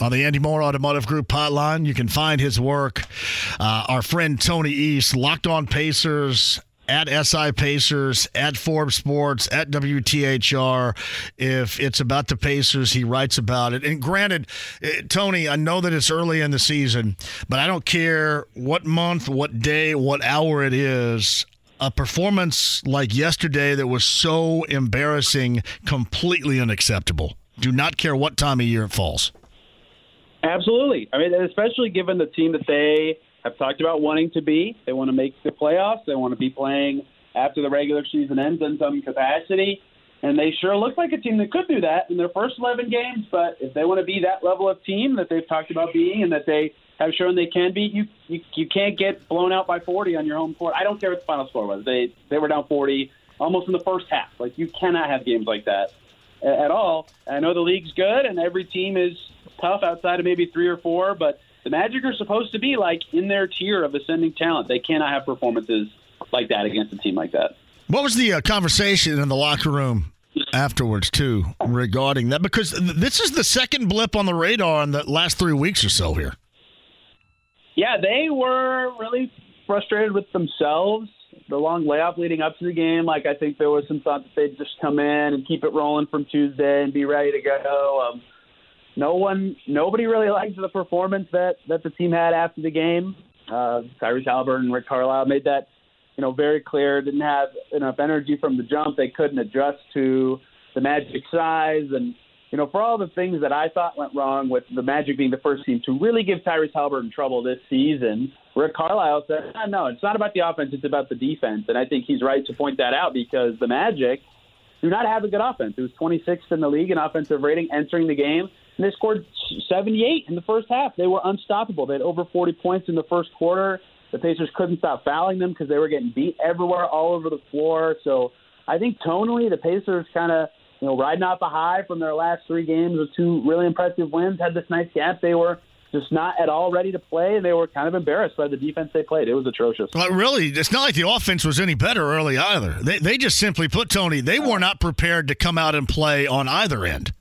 On the Andy Moore Automotive Group hotline, you can find his work. Uh, our friend Tony East, Locked On Pacers, at SI Pacers, at Forbes Sports, at WTHR. If it's about the Pacers, he writes about it. And granted, eh, Tony, I know that it's early in the season, but I don't care what month, what day, what hour it is. A performance like yesterday that was so embarrassing, completely unacceptable. Do not care what time of year it falls. Absolutely. I mean, especially given the team that they have talked about wanting to be. They want to make the playoffs. They want to be playing after the regular season ends in some capacity. And they sure look like a team that could do that in their first 11 games. But if they want to be that level of team that they've talked about being and that they have shown they can be, you you, you can't get blown out by 40 on your home court. I don't care what the final score was. They they were down 40 almost in the first half. Like you cannot have games like that at all. I know the league's good and every team is tough outside of maybe three or four, but the Magic are supposed to be like in their tier of ascending talent. They cannot have performances like that against a team like that. What was the uh, conversation in the locker room afterwards too regarding that? Because this is the second blip on the radar in the last three weeks or so here. Yeah, they were really frustrated with themselves. The long layoff leading up to the game, like I think there was some thought that they'd just come in and keep it rolling from Tuesday and be ready to go. Um, no one, nobody really liked the performance that that the team had after the game. Uh, Tyrese Haliburton and Rick Carlisle made that, you know, very clear. Didn't have enough energy from the jump. They couldn't adjust to the Magic size, and you know, for all the things that I thought went wrong with the Magic being the first team to really give Tyrese Haliburton trouble this season, Rick Carlisle said, ah, "No, it's not about the offense; it's about the defense." And I think he's right to point that out because the Magic do not have a good offense. It was 26th in the league in offensive rating entering the game. And they scored 78 in the first half. They were unstoppable. They had over 40 points in the first quarter. The Pacers couldn't stop fouling them because they were getting beat everywhere, all over the floor. So I think tonally, the Pacers kind of you know riding off a high from their last three games with two really impressive wins. Had this nice gap. They were just not at all ready to play. and They were kind of embarrassed by the defense they played. It was atrocious. Well, really, it's not like the offense was any better early either. They they just simply put Tony. They were uh-huh. not prepared to come out and play on either end.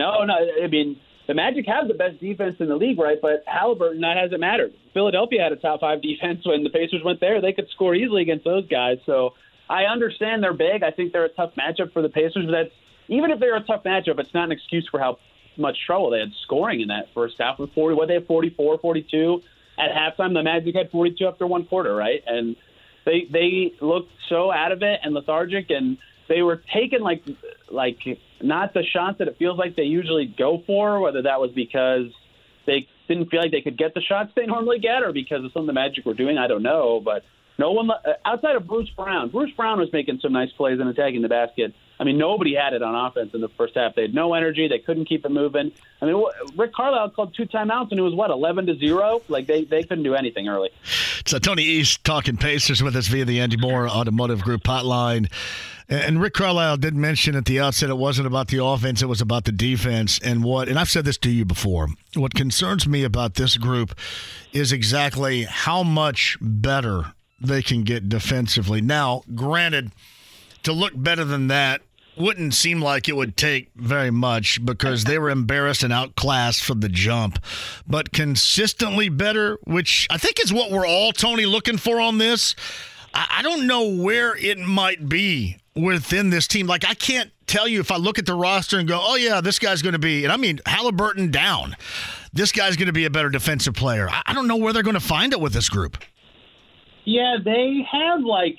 No, no. I mean, the Magic have the best defense in the league, right? But Haliburton, that hasn't mattered. Philadelphia had a top five defense when the Pacers went there. They could score easily against those guys. So I understand they're big. I think they're a tough matchup for the Pacers. But that's even if they're a tough matchup, it's not an excuse for how much trouble they had scoring in that first half. With forty, what they had 44, 42 at halftime. The Magic had forty two after one quarter, right? And they they looked so out of it and lethargic, and they were taking like like not the shots that it feels like they usually go for, whether that was because they didn't feel like they could get the shots they normally get or because of some of the magic we're doing. I don't know. But no one uh, outside of Bruce Brown. Bruce Brown was making some nice plays and attacking the basket. I mean, nobody had it on offense in the first half. They had no energy. They couldn't keep it moving. I mean, Rick Carlisle called two timeouts, and it was what eleven to zero. Like they they couldn't do anything early. So Tony East talking Pacers with us via the Andy Moore Automotive Group hotline. And Rick Carlisle did mention at the outset it wasn't about the offense, it was about the defense. And what, and I've said this to you before, what concerns me about this group is exactly how much better they can get defensively. Now, granted, to look better than that wouldn't seem like it would take very much because they were embarrassed and outclassed from the jump. But consistently better, which I think is what we're all, Tony, looking for on this. I don't know where it might be within this team. Like I can't tell you if I look at the roster and go, "Oh yeah, this guy's going to be," and I mean Haliburton down. This guy's going to be a better defensive player. I don't know where they're going to find it with this group. Yeah, they have like,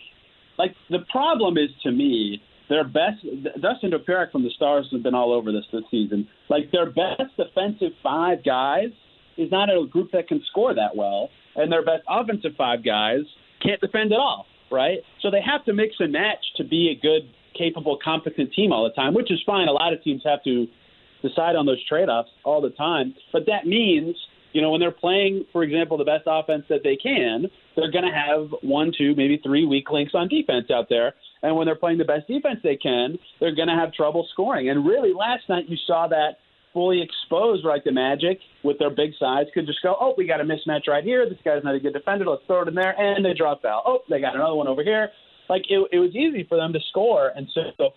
like the problem is to me their best. Dustin Dopirak from the Stars has been all over this this season. Like their best defensive five guys is not a group that can score that well, and their best offensive five guys can't defend at all right? So they have to mix and match to be a good, capable, competent team all the time, which is fine. A lot of teams have to decide on those trade offs all the time. But that means, you know, when they're playing, for example, the best offense that they can, they're going to have one, two, maybe three weak links on defense out there. And when they're playing the best defense they can, they're going to have trouble scoring. And really, last night you saw that fully exposed, like the Magic with their big size could just go, oh, we got a mismatch right here. This guy's not a good defender. Let's throw it in there, and they drop foul. Oh, they got another one over here. Like it, it was easy for them to score, and so. so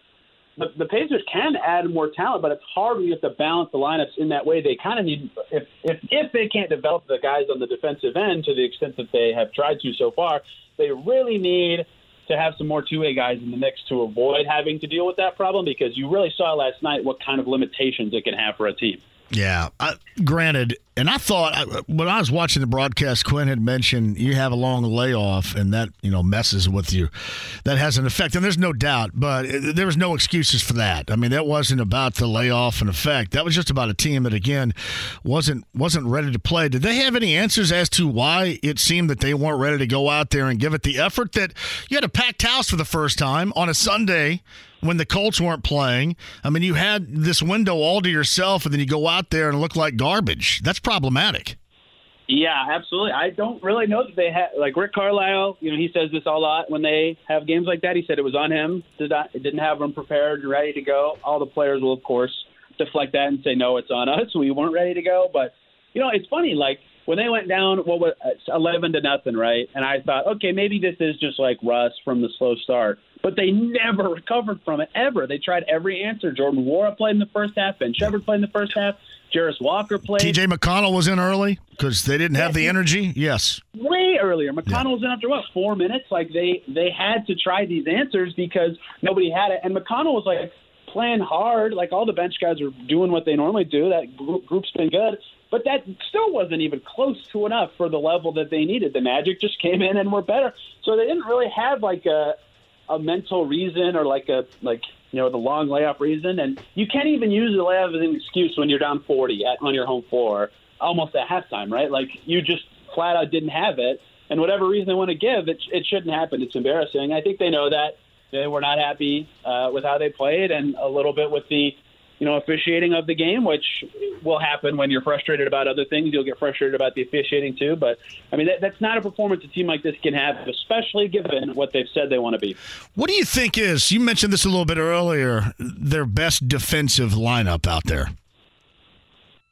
the, the Pacers can add more talent, but it's hard when you have to balance the lineups in that way. They kind of need if if if they can't develop the guys on the defensive end to the extent that they have tried to so far, they really need to have some more two-way guys in the mix to avoid having to deal with that problem because you really saw last night what kind of limitations it can have for a team. Yeah, uh, granted, and I thought when I was watching the broadcast, Quinn had mentioned you have a long layoff, and that you know messes with you. That has an effect, and there's no doubt. But there was no excuses for that. I mean, that wasn't about the layoff and effect. That was just about a team that again wasn't wasn't ready to play. Did they have any answers as to why it seemed that they weren't ready to go out there and give it the effort that you had a packed house for the first time on a Sunday? when the Colts weren't playing. I mean, you had this window all to yourself, and then you go out there and look like garbage. That's problematic. Yeah, absolutely. I don't really know that they had like Rick Carlisle. You know, he says this a lot when they have games like that. He said it was on him. Did not, didn't have them prepared and ready to go. All the players will, of course, deflect that and say, "No, it's on us. We weren't ready to go." But you know, it's funny. Like when they went down, what was uh, eleven to nothing, right? And I thought, okay, maybe this is just like rust from the slow start but they never recovered from it ever. They tried every answer. Jordan Nwora played in the first half. Ben Sheppard played in the first half. Jarace Walker played. T.J. McConnell was in early because they didn't have the energy. Yes, way earlier. McConnell yeah. was in after what four minutes? Like they they had to try these answers because nobody had it. And McConnell was like playing hard. Like all the bench guys were doing what they normally do. That group's been good. But that still wasn't even close to enough for the level that they needed. The Magic just came in and were better. So they didn't really have like a, a mental reason or like a like you know the long layoff reason, and you can't even use the layoff as an excuse when you're down 40 at on your home floor, almost at halftime, right? Like you just flat out didn't have it, and whatever reason they want to give, it it shouldn't happen. It's embarrassing. I think they know that they were not happy uh, with how they played, and a little bit with the you know, officiating of the game, which will happen when you're frustrated about other things. You'll get frustrated about the officiating too. But I mean, that, that's not a performance a team like this can have, especially given what they've said they want to be. What do you think is? You mentioned this a little bit earlier. Their best defensive lineup out there.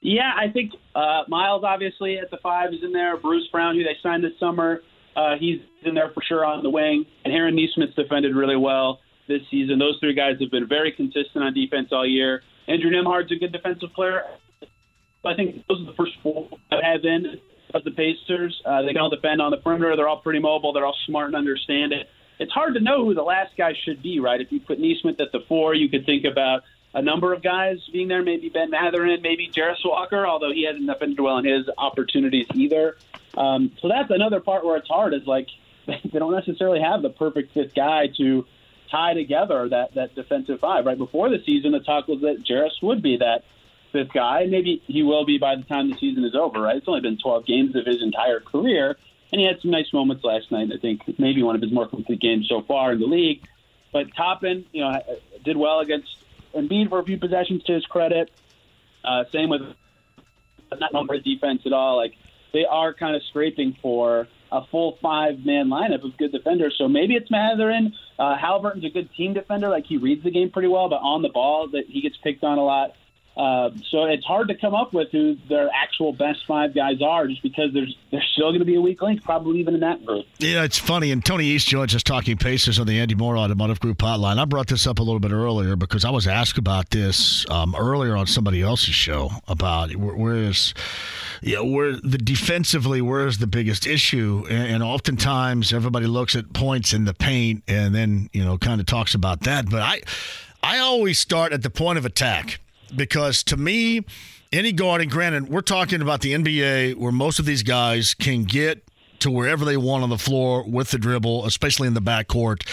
Yeah, I think uh, Miles obviously at the five is in there. Bruce Brown, who they signed this summer, uh, he's in there for sure on the wing. And Aaron Nesmith's defended really well this season. Those three guys have been very consistent on defense all year. Andrew Nembhard's a good defensive player. I think those are the first four that have in of the Pacers. Uh, they can all defend on the perimeter. They're all pretty mobile. They're all smart and understand it. It's hard to know who the last guy should be, right? If you put Nesmith at the four, you could think about a number of guys being there. Maybe Ben Mathurin, maybe Jarace Walker, although he hasn't defended well in his opportunities either. Um, so that's another part where it's hard. Is like they don't necessarily have the perfect fifth guy to tie together that that defensive five. Right before the season, the talk was that Jarace would be that fifth guy. Maybe he will be by the time the season is over. Right? It's only been 12 games of his entire career, and he had some nice moments last night. I think maybe one of his more complete games so far in the league. But Toppin, you know, did well against Embiid for a few possessions to his credit. Uh, same with not for defense at all. Like they are kind of scraping for a full five man lineup of good defenders. So maybe it's Mathurin. Uh, Haliburton's a good team defender. Like he reads the game pretty well, but on the ball, that he gets picked on a lot. Uh, so it's hard to come up with who their actual best five guys are, just because there's there's still going to be a weak link, probably even in that group. Yeah, it's funny. And Tony East joins us talking Pacers on the Andy Moore Automotive Group hotline. I brought this up a little bit earlier because I was asked about this um, earlier on somebody else's show about where, where is yeah, where the defensively, where is the biggest issue? And, and oftentimes everybody looks at points in the paint and then you know kind of talks about that. But I I always start at the point of attack because to me, any guarding, granted, we're talking about the NBA where most of these guys can get to wherever they want on the floor with the dribble, especially in the backcourt,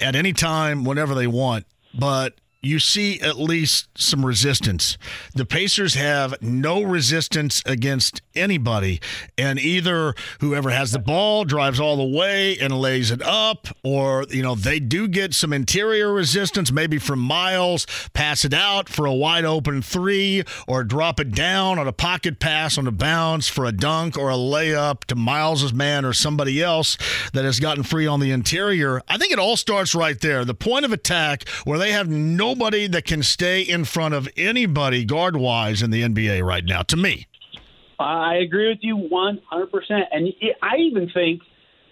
at any time, whenever they want. But you see at least some resistance. The Pacers have no resistance against anybody, and either whoever has the ball drives all the way and lays it up, or you know they do get some interior resistance, maybe from Miles, pass it out for a wide open three, or drop it down on a pocket pass on a bounce for a dunk or a layup to Miles's man or somebody else that has gotten free on the interior. I think it all starts right there. The point of attack where they have nobody that can stay in front of anybody guard wise in the NBA right now, to me. I agree with you 100%. And I even think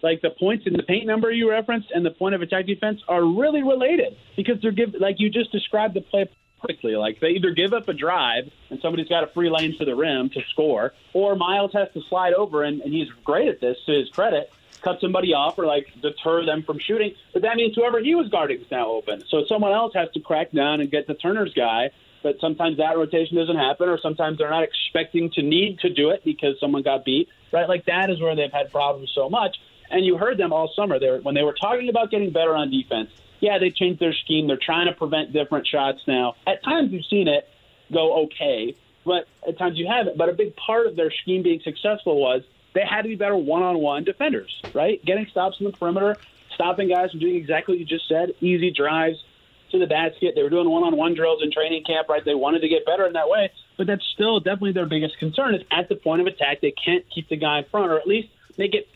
like the points in the paint number you referenced and the point of attack defense are really related because they're give like you just described the play quickly. Like they either give up a drive and somebody's got a free lane to the rim to score, or Miles has to slide over and, and he's great at this to his credit cut somebody off or like deter them from shooting. But that means whoever he was guarding is now open. So someone else has to crack down and get the Turner's guy. But sometimes that rotation doesn't happen, or sometimes they're not expecting to need to do it because someone got beat. Right? Like that is where they've had problems so much. And you heard them all summer. They when they were talking about getting better on defense. Yeah, they changed their scheme. They're trying to prevent different shots now. At times you've seen it go okay, but at times you haven't. But a big part of their scheme being successful was they had to be better one-on-one defenders, right? Getting stops in the perimeter, stopping guys from doing exactly what you just said, easy drives to the basket. They were doing one-on-one drills in training camp, right? They wanted to get better in that way, but that's still definitely their biggest concern is at the point of attack they can't keep the guy in front, or at least make it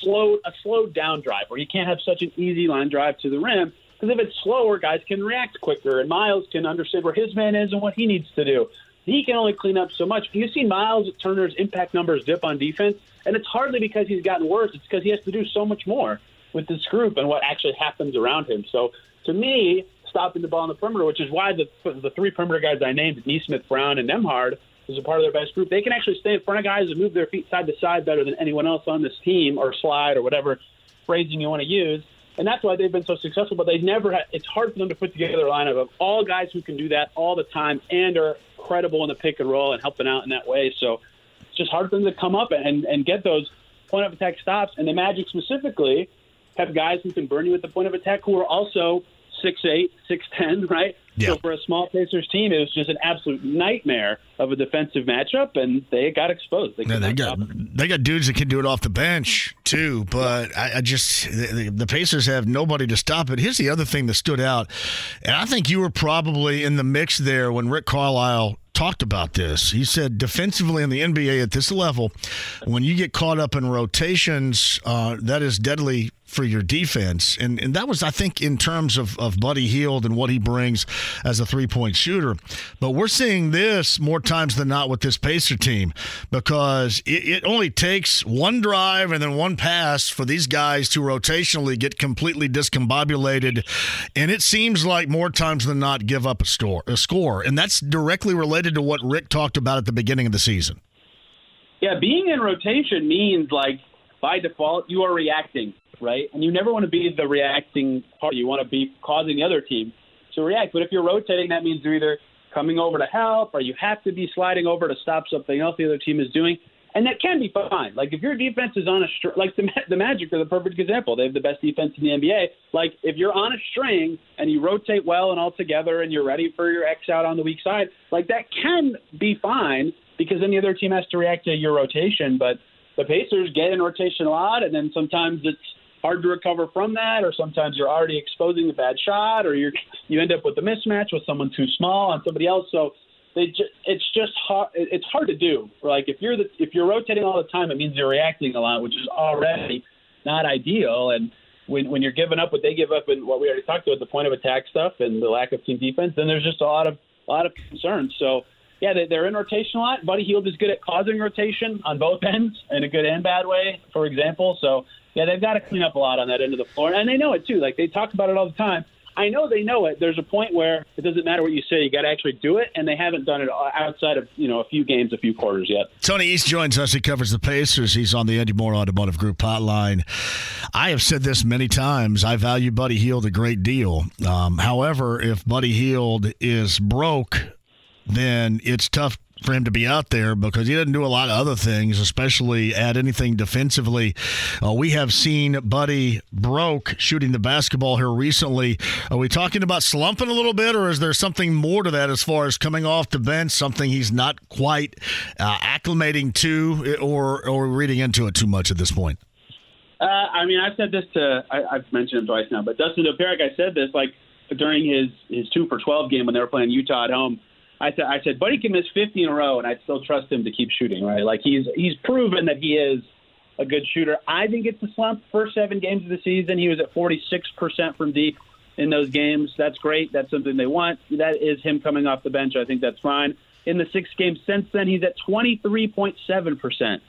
slow a slowed down drive where you can't have such an easy line drive to the rim. Because if it's slower, guys can react quicker, and Miles can understand where his man is and what he needs to do. He can only clean up so much. You see Miles Turner's impact numbers dip on defense and it's hardly because he's gotten worse. It's because he has to do so much more with this group and what actually happens around him. So to me, stopping the ball in the perimeter, which is why the the three perimeter guys I named, Nesmith, Brown, and Nembhard, is a part of their best group. They can actually stay in front of guys and move their feet side to side better than anyone else on this team, or slide, or whatever phrasing you want to use. And that's why they've been so successful. But they never had, it's hard for them to put together a lineup of all guys who can do that all the time and are credible in the pick and roll and helping out in that way. So it's just hard for them to come up and, and get those point of attack stops. And the Magic specifically have guys who can burn you at the point of attack who are also six eight, six ten, right? Yeah. So for a small Pacers team, it was just an absolute nightmare of a defensive matchup, and they got exposed. They, yeah, they got they got dudes that can do it off the bench too, but I, I just the, the, Pacers have nobody to stop it. Here's the other thing that stood out, and I think you were probably in the mix there when Rick Carlisle talked about this. He said defensively in the NBA at this level, when you get caught up in rotations, uh, that is deadly for your defense. And and that was, I think, in terms of, of Buddy Hield and what he brings as a three point shooter. But we're seeing this more times than not with this Pacer team because it, it only takes one drive and then one pass for these guys to rotationally get completely discombobulated. And it seems like more times than not give up a store a score. And that's directly related to what Rick talked about at the beginning of the season. Yeah, being in rotation means like by default you are reacting right? And you never want to be the reacting party. You want to be causing the other team to react. But if you're rotating, that means you're either coming over to help or you have to be sliding over to stop something else the other team is doing. And that can be fine. Like if your defense is on a string, like the the Magic are the perfect example. They have the best defense in the NBA. Like if you're on a string and you rotate well and all together and you're ready for your X out on the weak side, like that can be fine because then the other team has to react to your rotation. But the Pacers get in rotation a lot, and then sometimes it's hard to recover from that, or sometimes you're already exposing a bad shot, or you you end up with a mismatch with someone too small on somebody else. So they just, it's just hard. It's hard to do. Like if you're the if you're rotating all the time, it means you're reacting a lot, which is already not ideal. And when when you're giving up what they give up and what we already talked about, the point of attack stuff and the lack of team defense, then there's just a lot of a lot of concerns. So yeah, they, they're in rotation a lot. Buddy Hield is good at causing rotation on both ends in a good and bad way, for example. So yeah, they've got to clean up a lot on that end of the floor, and they know it too. Like they talk about it all the time. I know they know it. There's a point where it doesn't matter what you say; you got to actually do it, and they haven't done it outside of you know a few games, a few quarters yet. Tony East joins us. He covers the Pacers. He's on the Andy Moore Automotive Group hotline. I have said this many times. I value Buddy Hield a great deal. Um, however, if Buddy Hield is broke, then it's tough for him to be out there because he doesn't do a lot of other things, especially at anything defensively. Uh, we have seen Buddy broke shooting the basketball here recently. Are we talking about slumping a little bit, or is there something more to that as far as coming off the bench, something he's not quite uh, acclimating to, or or reading into it too much at this point? Uh, I mean, I've said this to I, have mentioned him twice now, but Dustin Dopirak, I said this like during his his two for twelve game when they were playing Utah at home. I said I said Buddy can miss 50 in a row, and I'd still trust him to keep shooting. Right, like he's he's proven that he is a good shooter. I think it's a slump. First seven games of the season, he was at 46 percent from deep in those games. That's great. That's something they want. That is him coming off the bench. I think that's fine. In the six games since then, he's at 23.7 percent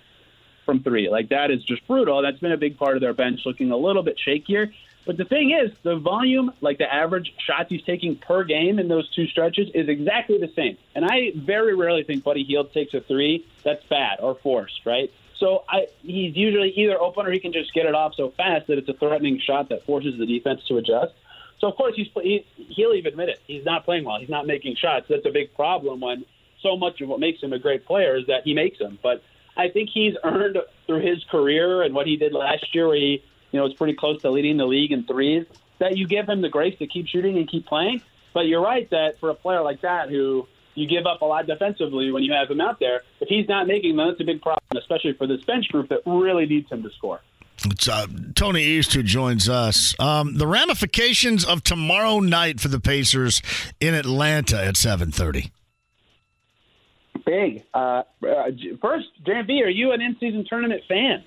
from three. Like that is just brutal. That's been a big part of their bench, looking a little bit shakier. But the thing is, the volume, like the average shots he's taking per game in those two stretches, is exactly the same. And I very rarely think Buddy Hield takes a three that's bad or forced, right? So I, he's usually either open or he can just get it off so fast that it's a threatening shot that forces the defense to adjust. So of course he's he, he'll even admit it. He's not playing well. He's not making shots. That's a big problem when so much of what makes him a great player is that he makes them. But I think he's earned through his career and what he did last year, where he you know was pretty close to leading the league in threes, that you give him the grace to keep shooting and keep playing. But you're right that for a player like that who you give up a lot defensively when you have him out there, if he's not making them, that's a big problem, especially for this bench group that really needs him to score. It's uh, Tony East who joins us. Um, the ramifications of tomorrow night for the Pacers in Atlanta at seven thirty big. Uh, uh, first, JMV, are you an in-season tournament fan?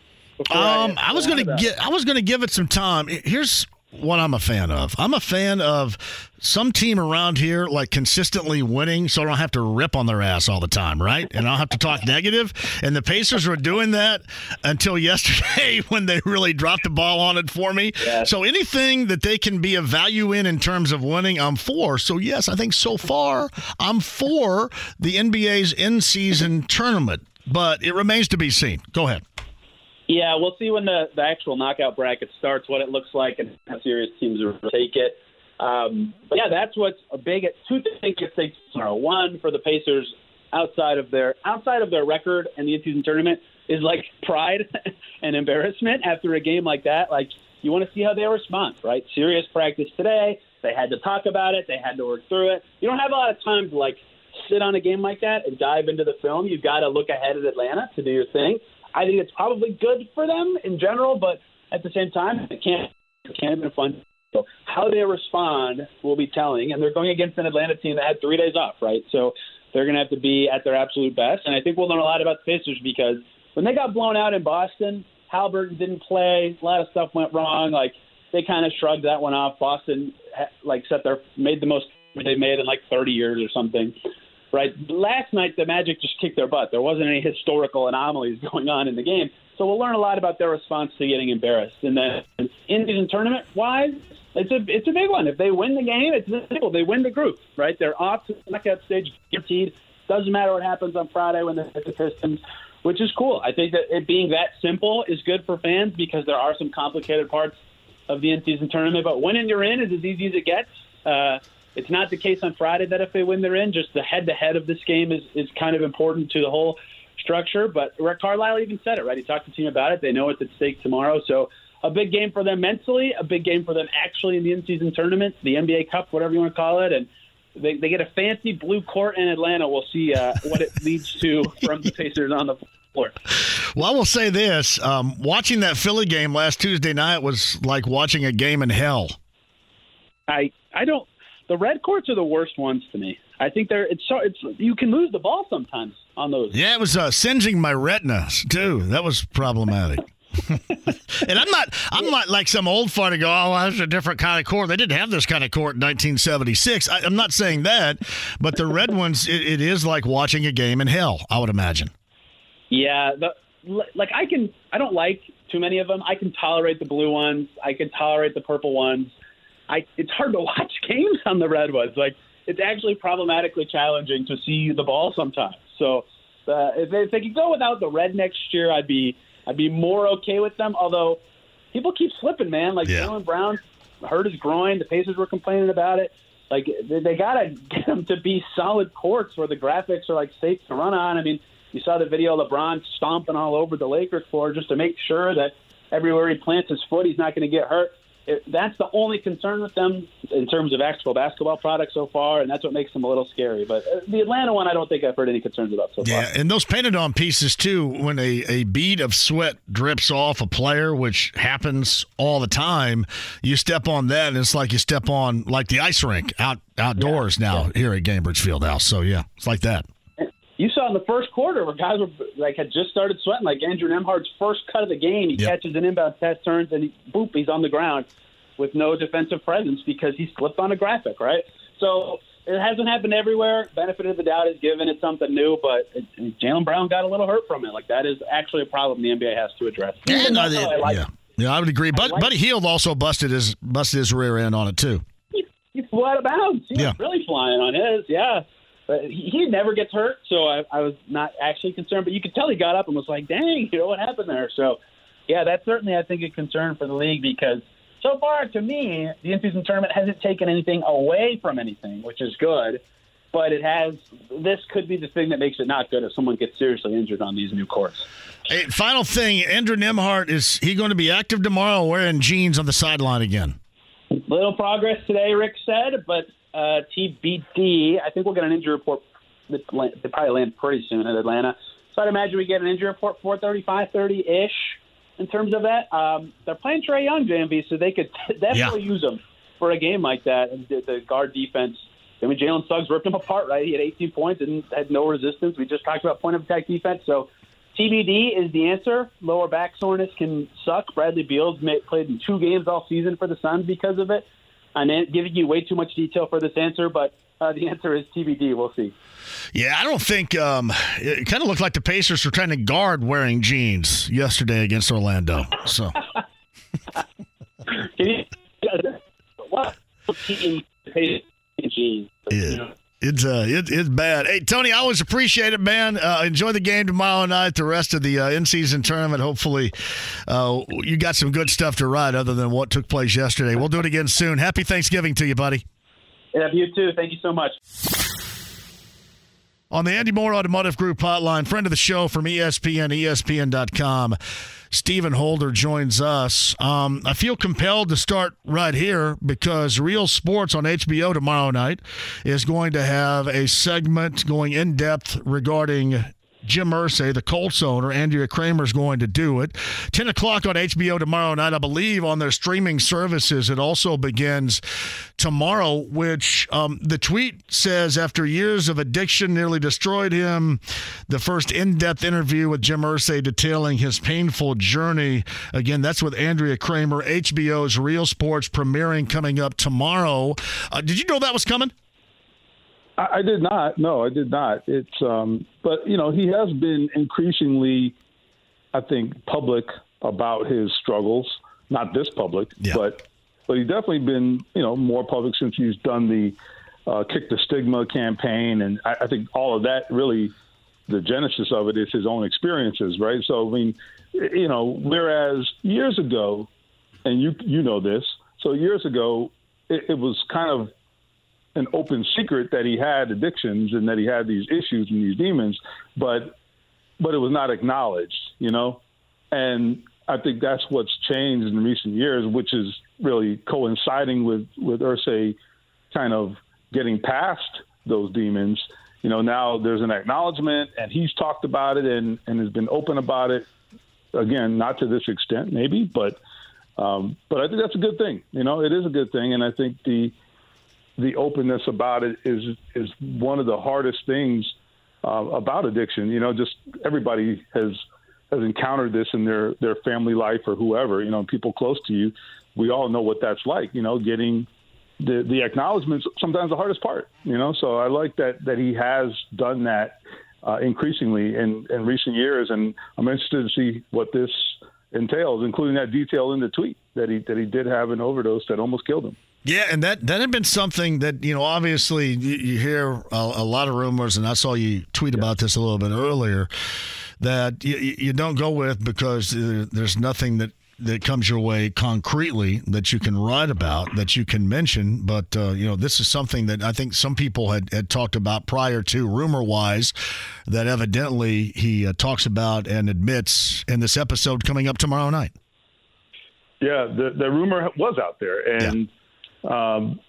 Um, I, I was going to get. I was to give it some time. Here's what I'm a fan of. I'm a fan of some team around here like consistently winning, so I don't have to rip on their ass all the time, right? And I don't have to talk negative. And the Pacers were doing that until yesterday when they really dropped the ball on it for me. Yes. So anything that they can be a value in in terms of winning, I'm for. So yes, I think so far I'm for the NBA's in-season tournament, but it remains to be seen. Go ahead. Yeah, we'll see when the, the actual knockout bracket starts, what it looks like, and how serious teams will take it. Um, but yeah, that's what's a big. Two things at stake tomorrow. One for the Pacers, outside of their outside of their record and the in-season tournament, is like pride and embarrassment after a game like that. Like you want to see how they respond, right? Serious practice today. They had to talk about it. They had to work through it. You don't have a lot of time to like sit on a game like that and dive into the film. You've got to look ahead at Atlanta to do your thing. I think it's probably good for them in general, but at the same time, it can't it can't have been fun. So how they respond will be telling, and they're going against an Atlanta team that had three days off, right? So they're going to have to be at their absolute best, and I think we'll learn a lot about the Pacers because when they got blown out in Boston, Haliburton didn't play, a lot of stuff went wrong. Like they kind of shrugged that one off. Boston like set their made the most they made in like 30 years or something right? Last night, the Magic just kicked their butt. There wasn't any historical anomalies going on in the game. So we'll learn a lot about their response to getting embarrassed. And then in tournament wise, it's a it's a big one. If they win the game, it's simple. They win the group, right? They're off to the knockout stage, guaranteed. Doesn't matter what happens on Friday when they hit the Pistons, which is cool. I think that it being that simple is good for fans because there are some complicated parts of the in-season tournament. But winning you're in is as easy as it gets. Uh, it's not the case on Friday that if they win, they're in. Just the head-to-head of this game is is kind of important to the whole structure. But Rick Carlisle even said it right. He talked to the team about it. They know what's at stake tomorrow. So a big game for them mentally, a big game for them actually in the in-season tournament, the NBA Cup, whatever you want to call it, and. They, they get a fancy blue court in Atlanta. We'll see uh, what it leads to from the Pacers on the floor. Well, I will say this: um, watching that Philly game last Tuesday night was like watching a game in hell. I I don't the red courts are the worst ones to me. I think they're it's so it's you can lose the ball sometimes on those. Yeah, it was uh, singeing my retinas too. That was problematic. and I'm not I'm not like some old fart to go, oh, that's a different kind of court. They didn't have this kind of court in 1976. I, am not saying that, but the red ones, it, it is like watching a game in hell. I would imagine. Yeah, the, like I can I don't like too many of them. I can tolerate the blue ones. I can tolerate the purple ones. I it's hard to watch games on the Redwoods. Like it's actually problematically challenging to see the ball sometimes. So uh, if, they, if they could go without the red next year, I'd be I'd be more okay with them. Although people keep slipping, man. Like yeah. Jaylen Brown hurt his groin. The Pacers were complaining about it. Like they, they got to get them to be solid courts where the graphics are like safe to run on. I mean, you saw the video of LeBron stomping all over the Lakers floor just to make sure that everywhere he plants his foot, he's not going to get hurt it, that's the only concern with them in terms of actual basketball products so far, and that's what makes them a little scary. But uh, the Atlanta one, I don't think I've heard any concerns about so far. Yeah, and those painted on pieces too. When a, a bead of sweat drips off a player, which happens all the time, you step on that, and it's like you step on like the ice rink out outdoors yeah, now yeah. here at Gainbridge Fieldhouse. So yeah, it's like that you saw in the first quarter where guys were like had just started sweating, like Andrew Nembhard's first cut of the game. He yep. catches an inbound pass, turns, and he, boop, he's on the ground with no defensive presence because he slipped on a graphic, right? So it hasn't happened everywhere. Benefit of the doubt is given. It's something new, but Jaylen Brown got a little hurt from it. Like that is actually a problem the NBA has to address. Yeah, no, they, like yeah. yeah, I would agree. But like Buddy Hield also busted his busted his rear end on it too. He, he flew out of bounds. He yeah. was really flying on his. Yeah. But he, he never gets hurt, so I, I was not actually concerned. But you could tell he got up and was like, "Dang, you know what happened there?" So, yeah, that's certainly I think a concern for the league because so far to me, the in-season tournament hasn't taken anything away from anything, which is good. But it has. This could be the thing that makes it not good if someone gets seriously injured on these new courts. Hey, final thing, Andrew Nembhard is he going to be active tomorrow, wearing jeans on the sideline again? Little progress today, Rick said, but uh, TBD. I think we'll get an injury report. They probably land pretty soon at Atlanta. So I'd imagine we get an injury report 4:30, 5:30 ish. In terms of that, um, they're playing Trae Young, JMV, so they could definitely yeah. use him for a game like that. And the, the guard defense. I mean, Jalen Suggs ripped him apart, right? He had 18 points and had no resistance. We just talked about point of attack defense. So TBD is the answer. Lower back soreness can suck. Bradley Beal's played in two games all season for the Suns because of it. I'm giving you way too much detail for this answer, but uh, the answer is TBD. We'll see. Yeah, I don't think um, it kind of looked like the Pacers were trying to guard wearing jeans yesterday against Orlando. So. what? Jeans. Yeah. It's uh, it, it's bad. Hey, Tony, I always appreciate it, man. Uh, enjoy the game tomorrow night. The rest of the uh, in-season tournament. Hopefully, uh, you got some good stuff to write other than what took place yesterday. We'll do it again soon. Happy Thanksgiving to you, buddy. Yeah, you too. Thank you so much. On the Andy Moore Automotive Group hotline, friend of the show from ESPN, ESPN.com. Stephen Holder joins us. Um, I feel compelled to start right here because Real Sports on HBO tomorrow night is going to have a segment going in depth regarding Jim Irsay, the Colts owner, Andrea Kremer is going to do it. 10 o'clock on HBO tomorrow night, I believe, on their streaming services. It also begins tomorrow, which um, the tweet says after years of addiction nearly destroyed him. The first in depth interview with Jim Irsay detailing his painful journey. Again, that's with Andrea Kremer, HBO's Real Sports premiering coming up tomorrow. Uh, did you know that was coming? I, I did not. No, I did not. It's um, but you know he has been increasingly, I think, public about his struggles. Not this public, yeah. but but he's definitely been you know more public since he's done the uh, kick the stigma campaign, and I, I think all of that really the genesis of it is his own experiences, right? So I mean, you know, whereas years ago, and you you know this, so years ago it, it was kind of an open secret that he had addictions and that he had these issues and these demons, but but it was not acknowledged, you know. And I think that's what's changed in recent years, which is really coinciding with with Irsay kind of getting past those demons. You know, now there's an acknowledgement, and he's talked about it and and has been open about it. Again, not to this extent, maybe, but um, but I think that's a good thing. You know, it is a good thing, and I think the the openness about it is is one of the hardest things uh, about addiction. You know, just everybody has has encountered this in their their family life or whoever. You know, people close to you. We all know what that's like. You know, getting the the acknowledgments sometimes the hardest part. You know, so I like that that he has done that uh, increasingly in in recent years, and I'm interested to see what this entails, including that detail in the tweet that he that he did have an overdose that almost killed him. Yeah, and that that had been something that you know. Obviously, you, you hear a, a, lot of rumors, and I saw you tweet yeah. about this a little bit earlier. That you, you don't go with because there's nothing that that comes your way concretely that you can write about, that you can mention. But uh, you know, this is something that I think some people had, had talked about prior to rumor wise, that evidently he uh, talks about and admits in this episode coming up tomorrow night. Yeah, the the rumor was out there, and yeah. Um,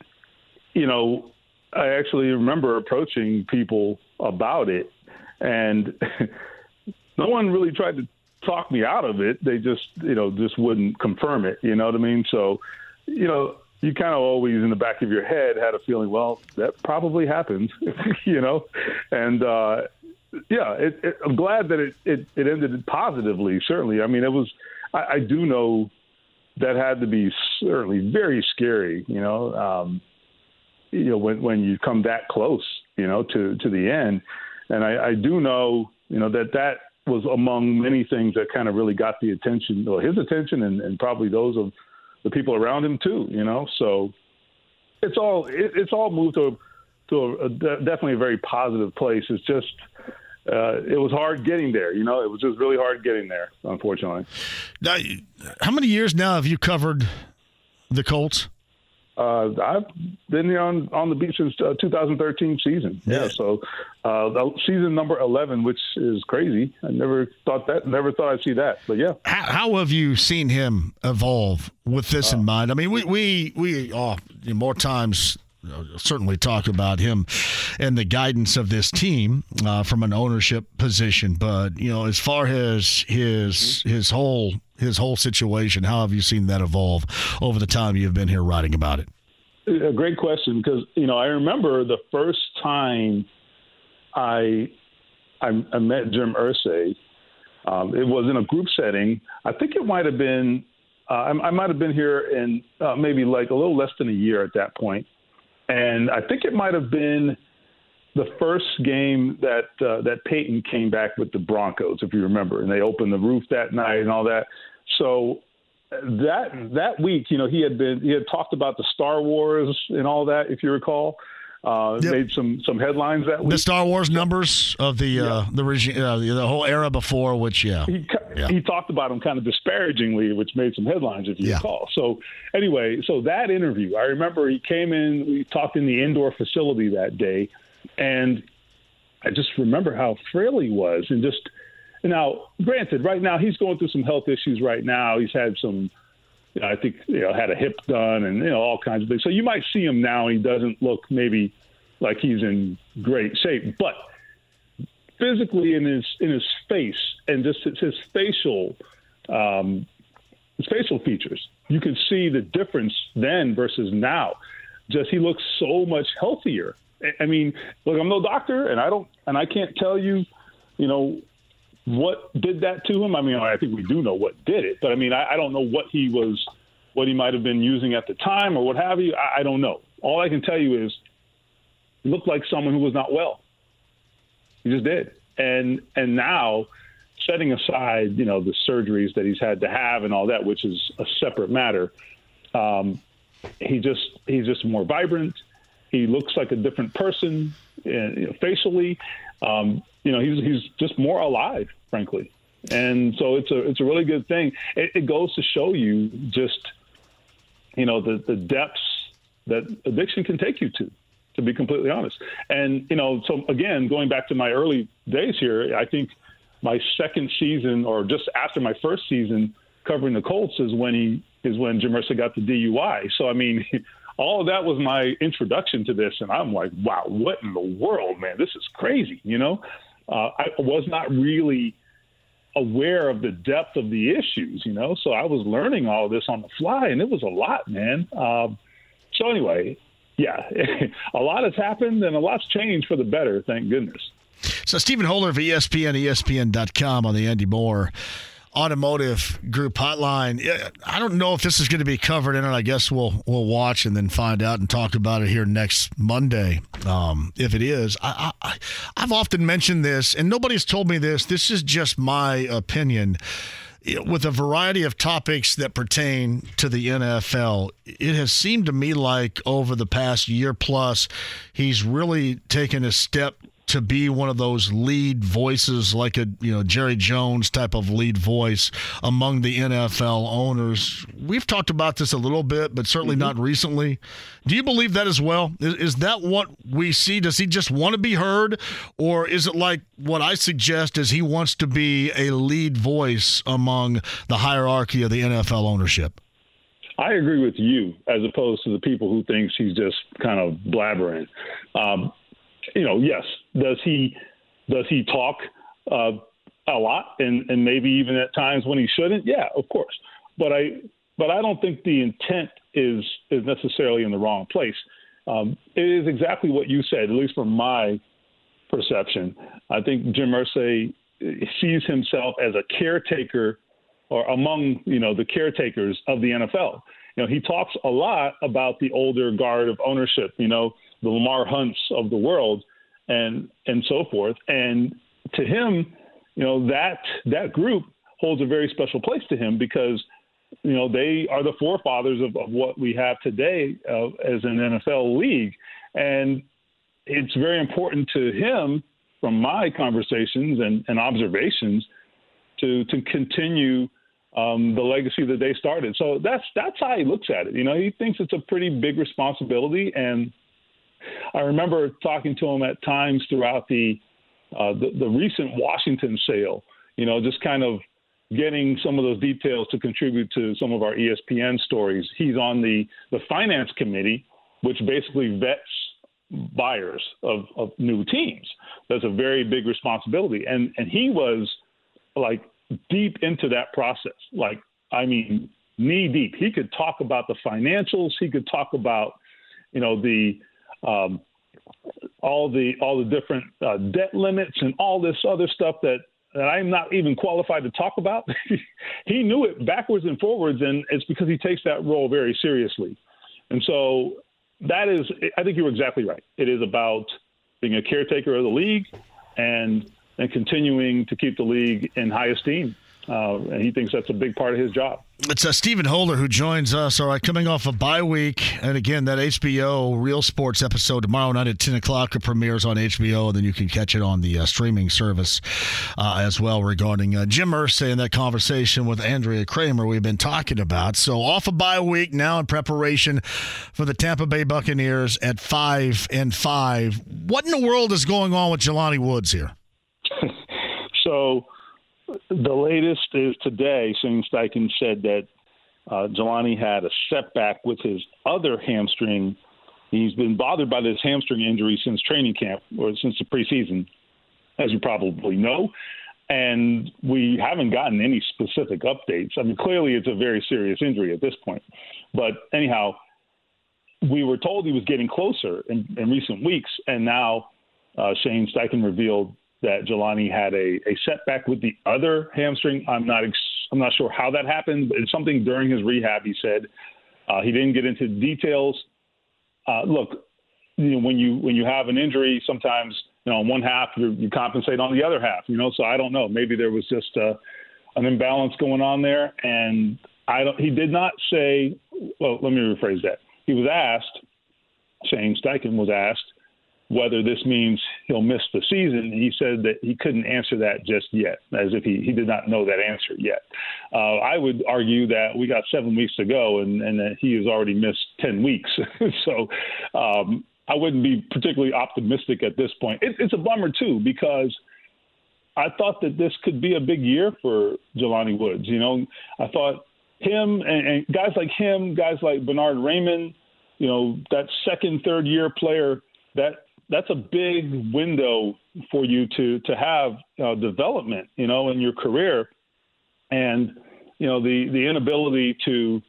you know, I actually remember approaching people about it, and no one really tried to talk me out of it. They just, you know, just wouldn't confirm it. You know what I mean? So, you know, you kind of always in the back of your head had a feeling, well, that probably happened, you know, and uh, yeah, it, it, I'm glad that it, it it ended positively. Certainly, I mean, it was. I, I do know that had to be certainly very scary. You know, um, you know when when you come that close, you know, to to the end, and I, I do know, you know, that that was among many things that kind of really got the attention, or his attention, and, and probably those of the people around him too. You know, so it's all it, it's all moved to to a, a, definitely a very positive place. It's just uh, it was hard getting there. You know, it was just really hard getting there. Unfortunately. Now, how many years now have you covered the Colts? Uh, I've been here on, on the beat since uh, 2013 season. Yeah, so uh, season number 11, which is crazy. I never thought that. Never thought I'd see that. But yeah. How, how have you seen him evolve with this in uh, mind? I mean, we we we oh, more times certainly talk about him and the guidance of this team uh, from an ownership position. But you know, as far as his his whole his whole situation, how have you seen that evolve over the time you've been here writing about it? A great question because you know I remember the first time I I, I met Jim Irsay. Um, it was in a group setting. I think it might have been uh, I, I might have been here in uh, maybe like a little less than a year at that point and I think it might have been the first game that uh, that Peyton came back with the Broncos, if you remember, and they opened the roof that night and all that. So that that week, you know, he had been he had talked about the Star Wars and all that, if you recall. Uh, yep. Made some some headlines that week. The Star Wars numbers of the yeah. uh, the regime, uh, the whole era before, which yeah. He, yeah. he talked about them kind of disparagingly, which made some headlines, if you yeah. recall. So anyway, so that interview, I remember he came in, we talked in the indoor facility that day, and I just remember how frail he was, and just now, granted, right now he's going through some health issues. Right now, he's had some you know, I think you know had a hip done and you know all kinds of things. So you might see him now. He doesn't look maybe like he's in great shape, but physically in his in his face and just his, facial um, his facial features, you can see the difference then versus now. Just he looks so much healthier. I mean, look, I'm no doctor, and I don't, and I can't tell you, you know, what did that to him? I mean, I think we do know what did it, but I mean, I, I don't know what he was, what he might have been using at the time or what have you. I, I don't know. All I can tell you is, looked like someone who was not well. He just did, and and now, setting aside, you know, the surgeries that he's had to have and all that, which is a separate matter. Um, he just he's just more vibrant. He looks like a different person, uh, you know, facially. Um, you know, he's he's just more alive, frankly. And so it's a it's a really good thing. It, it goes to show you just, you know, the the depths that addiction can take you to to be completely honest. And you know, so again, going back to my early days here, I think my second season, or just after my first season covering the Colts, is when he is when Jim Irsay got the DUI. So I mean, all of that was my introduction to this, and I'm like, wow, what in the world, man? This is crazy, you know. Uh, I was not really aware of the depth of the issues, you know. So I was learning all this on the fly, and it was a lot, man. Um, so anyway, yeah, a lot has happened, and a lot's changed for the better. Thank goodness. So Stephen Holder of ESPN, ESPN.com on the Andy Moore automotive group hotline. I don't know if this is going to be covered in it. I guess we'll we'll watch and then find out and talk about it here next Monday. Um, if it is, I, I I've often mentioned this, and nobody's told me this. This is just my opinion. With a variety of topics that pertain to the NFL, it has seemed to me like over the past year plus, he's really taken a step to be one of those lead voices, like a you know Jerry Jones type of lead voice among the NFL owners. We've talked about this a little bit, but certainly mm-hmm. not recently. Do you believe that as well? Is, is that what we see? Does he just want to be heard, or is it like what I suggest? Is he wants to be a lead voice among the hierarchy of the NFL ownership? I agree with you as opposed to the people who thinks he's just kind of blabbering. Um, you know, yes, does he does he talk uh, a lot and and maybe even at times when he shouldn't? Yeah, of course. But I but I don't think the intent is is necessarily in the wrong place. Um, it is exactly what you said, at least from my perception. I think Jim Irsay sees himself as a caretaker or among you know the caretakers of the NFL. You know, he talks a lot about the older guard of ownership. You know, the Lamar Hunts of the world, and and so forth. And to him, you know that that group holds a very special place to him because you know they are the forefathers of, of what we have today uh, as an NFL league, and it's very important to him from my conversations and, and observations to to continue um, the legacy that they started. So that's that's how he looks at it. You know, he thinks it's a pretty big responsibility, and I remember talking to him at times throughout the uh, the, the recent Washington sale. You know, just kind of getting some of those details to contribute to some of our ESPN stories. He's on the the finance committee, which basically vets buyers of, of new teams. That's a very big responsibility, and and he was like deep into that process. Like, I mean, knee deep. He could talk about the financials. He could talk about, you know, the um, all the all the different uh, debt limits and all this other stuff that that I'm not even qualified to talk about. he knew it backwards and forwards, and it's because he takes that role very seriously. And so that is, I think you're exactly right. It is about being a caretaker of the league and and continuing to keep the league in high esteem. Uh, and he thinks that's a big part of his job. It's uh, Stephen Holder who joins us. All right, coming off a bye week, and again that HBO Real Sports episode tomorrow night at ten o'clock. It premieres on HBO, and then you can catch it on the uh, streaming service uh, as well. Regarding uh, Jim Irsay and that conversation with Andrea Kremer, we've been talking about. So off a bye week now in preparation for the Tampa Bay Buccaneers at five and five. What in the world is going on with Jelani Woods here? so the latest is today. Shane Steichen said that uh, Jelani had a setback with his other hamstring. He's been bothered by this hamstring injury since training camp or since the preseason, as you probably know. And we haven't gotten any specific updates. I mean, clearly it's a very serious injury at this point. But anyhow, we were told he was getting closer in, in recent weeks, and now uh, Shane Steichen revealed that Jelani had a, a setback with the other hamstring. I'm not ex- I'm not sure how that happened, but it's something during his rehab. He said uh, he didn't get into details. Uh, look, you know, when you when you have an injury, sometimes you know on one half you, compensate on the other half. You know, so I don't know. Maybe there was just uh, an imbalance going on there, and I don't. He did not say. Well, let me rephrase that. He was asked. Shane Steichen was asked whether this means he'll miss the season, he said that he couldn't answer that just yet, as if he, he did not know that answer yet. Uh, I would argue that we got seven weeks to go and, and that he has already missed 10 weeks. so um, I wouldn't be particularly optimistic at this point. It, it's a bummer, too, because I thought that this could be a big year for Jelani Woods. You know, I thought him and, and guys like him, guys like Bernhard Raimann, you know, that second, third year player that that's a big window for you to to have uh, development, you know, in your career, and you know the the inability to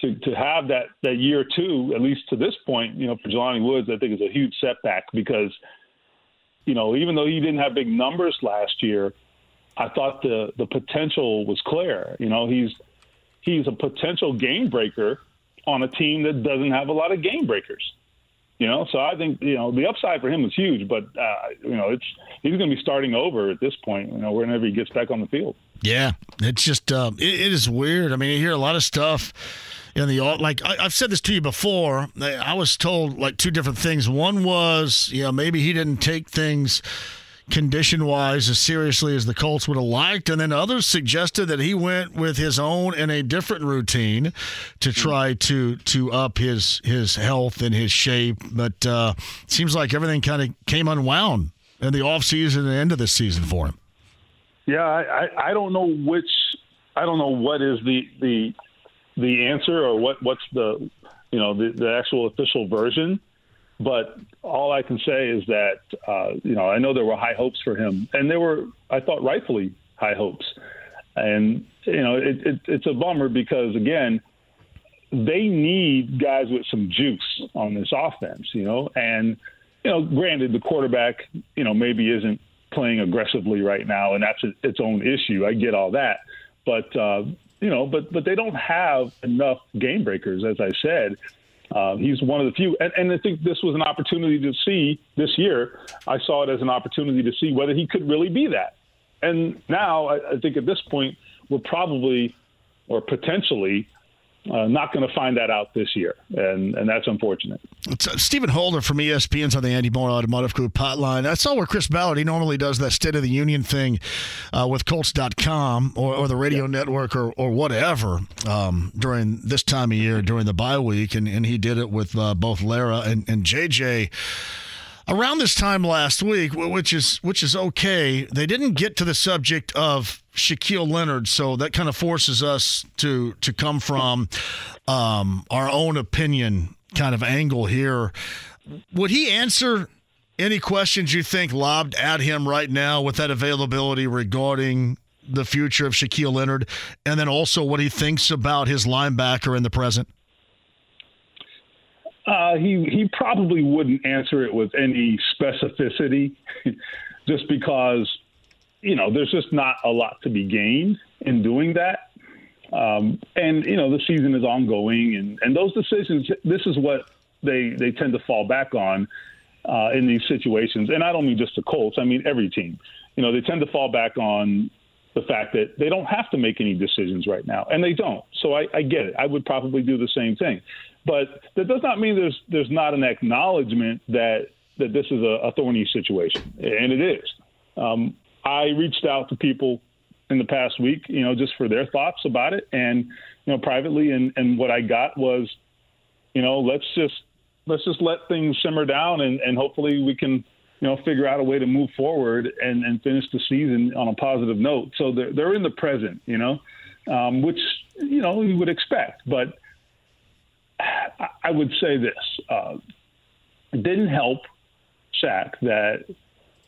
to to have that that year two, at least to this point, you know, for Jelani Woods, I think is a huge setback because, you know, even though he didn't have big numbers last year, I thought the the potential was clear. You know, he's he's a potential game breaker on a team that doesn't have a lot of game breakers. You know, so I think you know the upside for him is huge, but uh, you know it's he's going to be starting over at this point. You know, whenever he gets back on the field. Yeah, it's just uh, it, it is weird. I mean, you hear a lot of stuff in the like I, have said this to you before. I was told like two different things. One was, you know, maybe he didn't take things condition wise as seriously as the Colts would have liked. And then others suggested that he went with his own and a different routine to try to to up his his health and his shape. But uh, seems like everything kind of came unwound in the off season and end of the season for him. Yeah, I, I don't know which I don't know what is the the the answer or what what's the you know the, the actual official version. But all I can say is that uh, you know I know there were high hopes for him, and there were I thought rightfully high hopes, and you know it, it, it's a bummer because again they need guys with some juice on this offense, you know, and you know granted the quarterback you know maybe isn't playing aggressively right now, and that's its own issue. I get all that, but uh, you know, but but they don't have enough game breakers, as I said. Uh, he's one of the few, and, and I think this was an opportunity to see this year. I saw it as an opportunity to see whether he could really be that. And now I, I think at this point we're probably or potentially uh, not going to find that out this year, and and that's unfortunate. Uh, Stephen Holder from ESPN's on the Andy Mohr Automotive Group hotline. I saw where Chris Ballard, he normally does that State of the Union thing uh, with Colts.com or, or the radio yeah. network or, or whatever um, during this time of year, during the bye week, and, and he did it with uh, both Lara and, and JJ around this time last week, which is which is okay. They didn't get to the subject of Shaquille Leonard, so that kind of forces us to to come from um, our own opinion kind of angle here. Would he answer any questions you think lobbed at him right now with that availability regarding the future of Shaquille Leonard, and then also what he thinks about his linebacker in the present? Uh, he he probably wouldn't answer it with any specificity, just because you know there's just not a lot to be gained in doing that. Um, and you know the season is ongoing, and and those decisions. This is what they they tend to fall back on uh, in these situations. And I don't mean just the Colts. I mean every team. You know they tend to fall back on the fact that they don't have to make any decisions right now, and they don't. So I, I get it. I would probably do the same thing. But that does not mean there's there's not an acknowledgement that that this is a, a thorny situation, and it is. Um, I reached out to people in the past week, you know, just for their thoughts about it, and you know, privately, and and what I got was, you know, let's just let's just let things simmer down, and and hopefully we can, you know, figure out a way to move forward and and finish the season on a positive note. So they're they're in the present, you know, um, which you know we would expect, but I would say this: uh, it didn't help Shaq that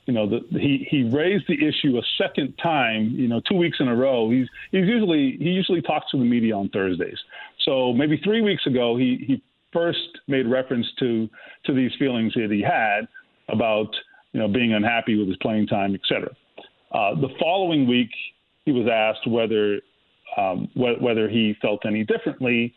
you know the, he he raised the issue a second time. You know, two weeks in a row. He's he's usually he usually talks to the media on Thursdays. So maybe three weeks ago, he he first made reference to to these feelings that he had about you know being unhappy with his playing time, et cetera. Uh, the following week, he was asked whether um, wh- whether he felt any differently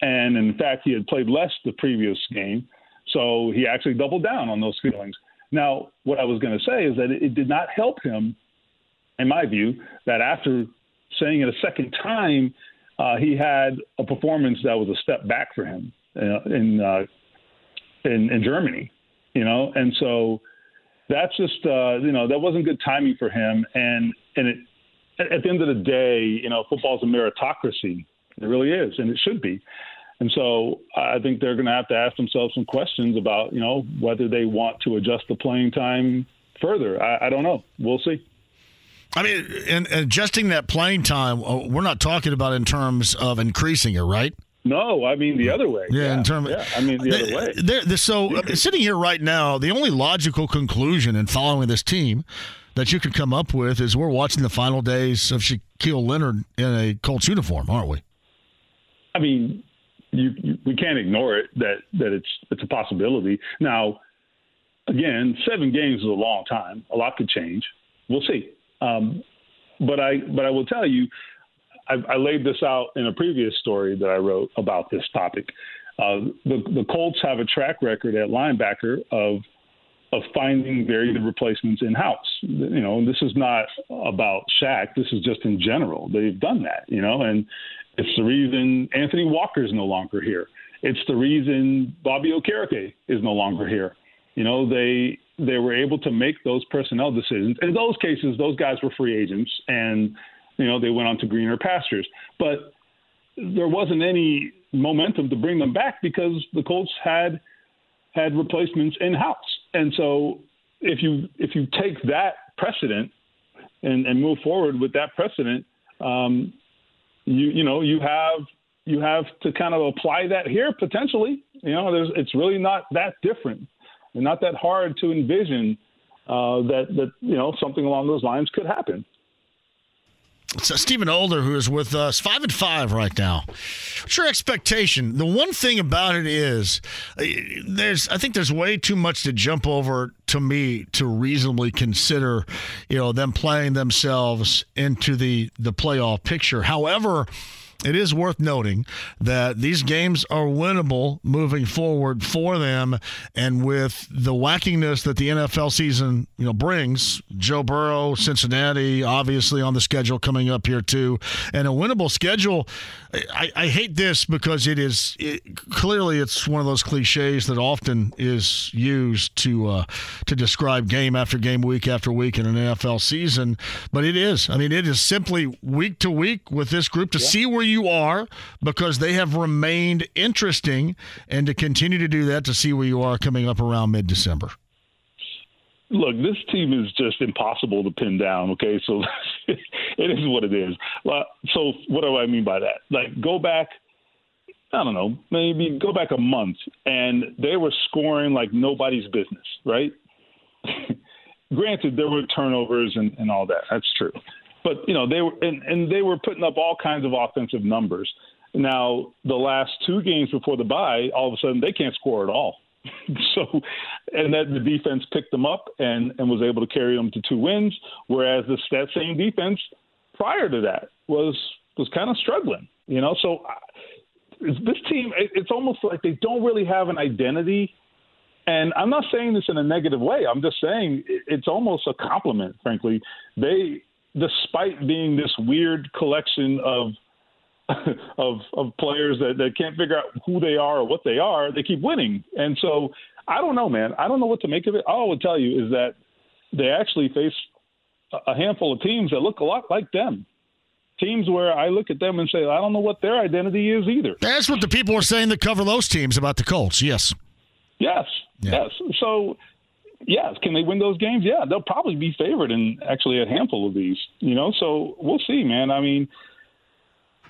and in fact, he had played less the previous game. So he actually doubled down on those feelings. Now, what I was going to say is that it did not help him, in my view, that after saying it a second time, uh, he had a performance that was a step back for him uh, in, uh, in in Germany, you know, and so that's just uh, you know that wasn't good timing for him, and and it at the end of the day, you know, football's a meritocracy, it really is, and it should be. And so I think they're going to have to ask themselves some questions about, you know, whether they want to adjust the playing time further. I, I don't know. We'll see. I mean, in, adjusting that playing time, uh, we're not talking about in terms of increasing it, right? No, I mean the other way. Yeah, yeah in terms. Yeah, I mean the, the other way. They're, they're, so uh, sitting here right now, the only logical conclusion in following this team that you could come up with is we're watching the final days of Shaquille Leonard in a Colts uniform, aren't we? I mean, you, you, we can't ignore it that that it's it's a possibility. Now, again, seven games is a long time. A lot could change. We'll see. Um, but I but I will tell you, I, I, laid this out in a previous story that I wrote about this topic. Uh, the the Colts have a track record at linebacker of of finding very good replacements in house. You know, this is not about Shaq. This is just in general. They've done that. You know, and It's the reason Anthony Walker is no longer here. It's the reason Bobby Okereke is no longer here. You know, they they were able to make those personnel decisions. In those cases, those guys were free agents, and you know they went on to greener pastures. But there wasn't any momentum to bring them back because the Colts had had replacements in house. And so if you if you take that precedent and, and move forward with that precedent, um, you you know you have you have to kind of apply that here potentially. You know, there's it's really not that different and not that hard to envision uh, that that you know something along those lines could happen. So Stephen Holder, who is with us, five and five right now. What's your expectation? The one thing about it is, uh, there's I think there's way too much to jump over to me to reasonably consider, you know, them playing themselves into the the playoff picture. However it is worth noting that these games are winnable moving forward for them, and with the wackiness that the NFL season you know brings, Joe Burrow, Cincinnati, obviously on the schedule coming up here too, and a winnable schedule. I, I hate this because it is it, clearly it's one of those cliches that often is used to uh, to describe game after game, week after week in an NFL season, but it is. I mean, it is simply week to week with this group to yeah. see where you are because they have remained interesting and to continue to do that to see where you are coming up around mid December. Look, this team is just impossible to pin down. Okay, so it is what it is. So, what do I mean by that? Like, go back I don't know, maybe go back a month, and they were scoring like nobody's business, right? Granted, there were turnovers and, and all that. That's true but you know they were and, and they were putting up all kinds of offensive numbers. Now the last two games before the bye, all of a sudden they can't score at all. so, and then the defense picked them up and and was able to carry them to two wins. Whereas this that same defense prior to that was was kind of struggling. You know, so this team it's almost like they don't really have an identity. And I'm not saying this in a negative way. I'm just saying it's almost a compliment, frankly. They despite being this weird collection of of of players that, that can't figure out who they are or what they are, they keep winning. And so I don't know, man. I don't know what to make of it. All I would tell you is that they actually face a handful of teams that look a lot like them. Teams where I look at them and say, I don't know what their identity is either. That's what the people are saying that cover those teams about the Colts. Yes. Yes. Yeah. Yes. So yes, can they win those games? Yeah, they'll probably be favored in actually a handful of these. You know, so we'll see, man. I mean,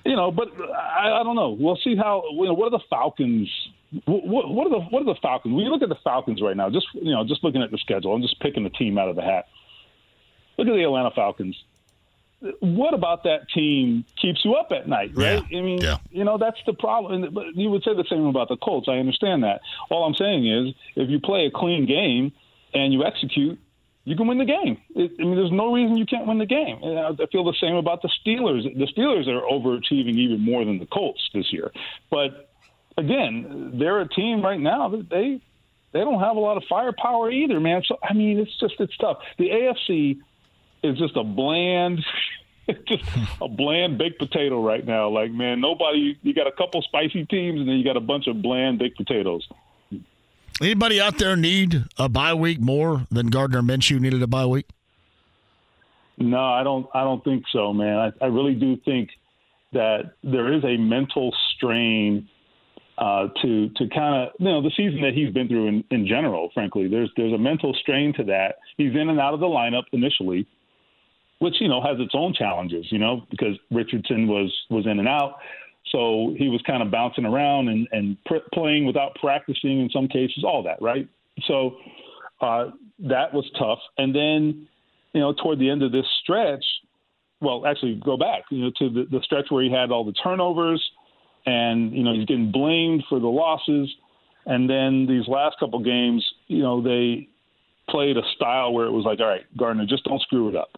you know, but I, I don't know. We'll see how. You know, what are the Falcons? What, what are the what are the Falcons? When you look at the Falcons right now, just you know, just looking at the schedule, I'm just picking the team out of the hat. Look at the Atlanta Falcons. What about that team keeps you up at night, right? Yeah. I mean, yeah. you know, that's the problem. But you would say the same about the Colts. I understand that. All I'm saying is, if you play a clean game and you execute, you can win the game. It, I mean, there's no reason you can't win the game. And I feel the same about the Steelers. The Steelers are overachieving even more than the Colts this year. But again, they're a team right now that they they don't have a lot of firepower either, man. So I mean, it's just it's tough. The AFC is just a bland. just a bland baked potato right now. Like, man, nobody. You got a couple spicy teams, and then you got a bunch of bland baked potatoes. Anybody out there need a bye week more than Gardner Minshew needed a bye week? No, I don't. I don't think so, man. I, I really do think that there is a mental strain uh, to to kind of you know the season that he's been through in, in general. Frankly, there's there's a mental strain to that. He's in and out of the lineup initially, which you know has its own challenges. You know because Richardson was was in and out. So he was kind of bouncing around and, and pr- playing without practicing in some cases, all that, right? So uh, that was tough. And then, you know, toward the end of this stretch, well, actually, go back, you know, to the, the stretch where he had all the turnovers and, you know, he's getting blamed for the losses. And then these last couple games, you know, they played a style where it was like, all right, Gardner, just don't screw it up.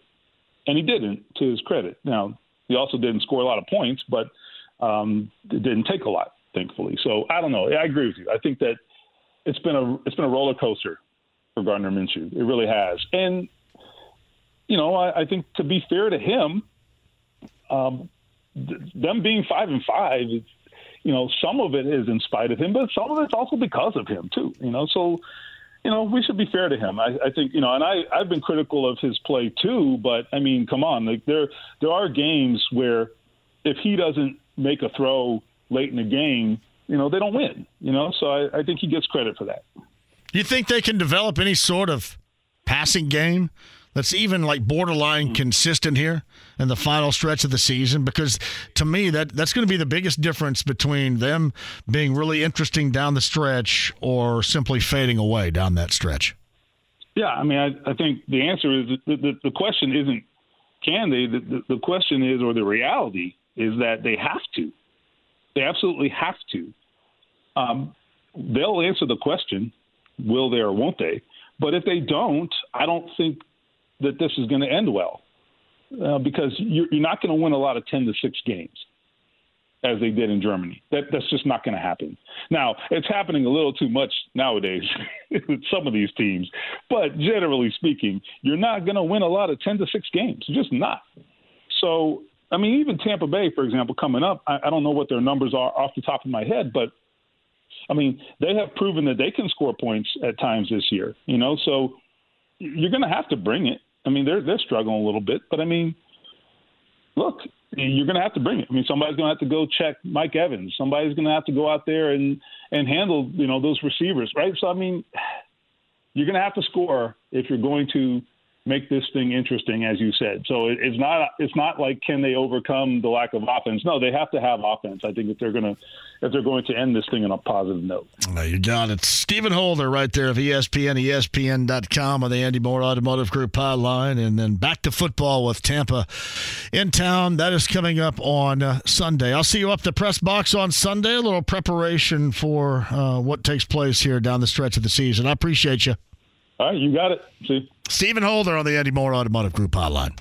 And he didn't, to his credit. Now, he also didn't score a lot of points, but – um, it didn't take a lot, thankfully. So I don't know. I agree with you. I think that it's been a it's been a roller coaster for Gardner Minshew. It really has. And you know, I, I think to be fair to him, um, them being five and five, you know, some of it is in spite of him, but some of it's also because of him too. You know, so you know we should be fair to him. I, I think you know, and I I've been critical of his play too, but I mean, come on, like there there are games where if he doesn't make a throw late in the game, you know, they don't win. You know, so I, I think he gets credit for that. Do you think they can develop any sort of passing game that's even like borderline mm-hmm. consistent here in the final stretch of the season because to me that that's going to be the biggest difference between them being really interesting down the stretch or simply fading away down that stretch. Yeah, I mean, I, I think the answer is the, the, the question isn't can they. The, the, the question is, or the reality is that they have to. They absolutely have to. Um, they'll answer the question, will they or won't they? But if they don't, I don't think that this is going to end well uh, because you're, you're not going to win a lot of 10 to 6 games as they did in Germany. That, that's just not going to happen. Now, it's happening a little too much nowadays with some of these teams, but generally speaking, you're not going to win a lot of 10 to 6 games. You're just not. So, I mean, even Tampa Bay, for example, coming up, I, I don't know what their numbers are off the top of my head, but I mean, they have proven that they can score points at times this year, you know, so you're going to have to bring it. I mean, they're they're struggling a little bit, but I mean, look, you're going to have to bring it. I mean, somebody's going to have to go check Mike Evans. Somebody's going to have to go out there and and handle you know those receivers, right? So I mean, you're going to have to score if you're going to make this thing interesting, as you said. So it's not it's not like can they overcome the lack of offense? No, they have to have offense. I think if they're to if they're going to end this thing on a positive note. you got it, Stephen Holder, right there of ESPN, ESPN.com on the Andy Mohr Automotive Group hotline, and then back to football with Tampa in town. That is coming up on uh, Sunday. I'll see you up the press box on Sunday. A little preparation for uh, what takes place here down the stretch of the season. I appreciate you. All right, you got it. See. Stephen Holder on the Andy Mohr Automotive Group hotline.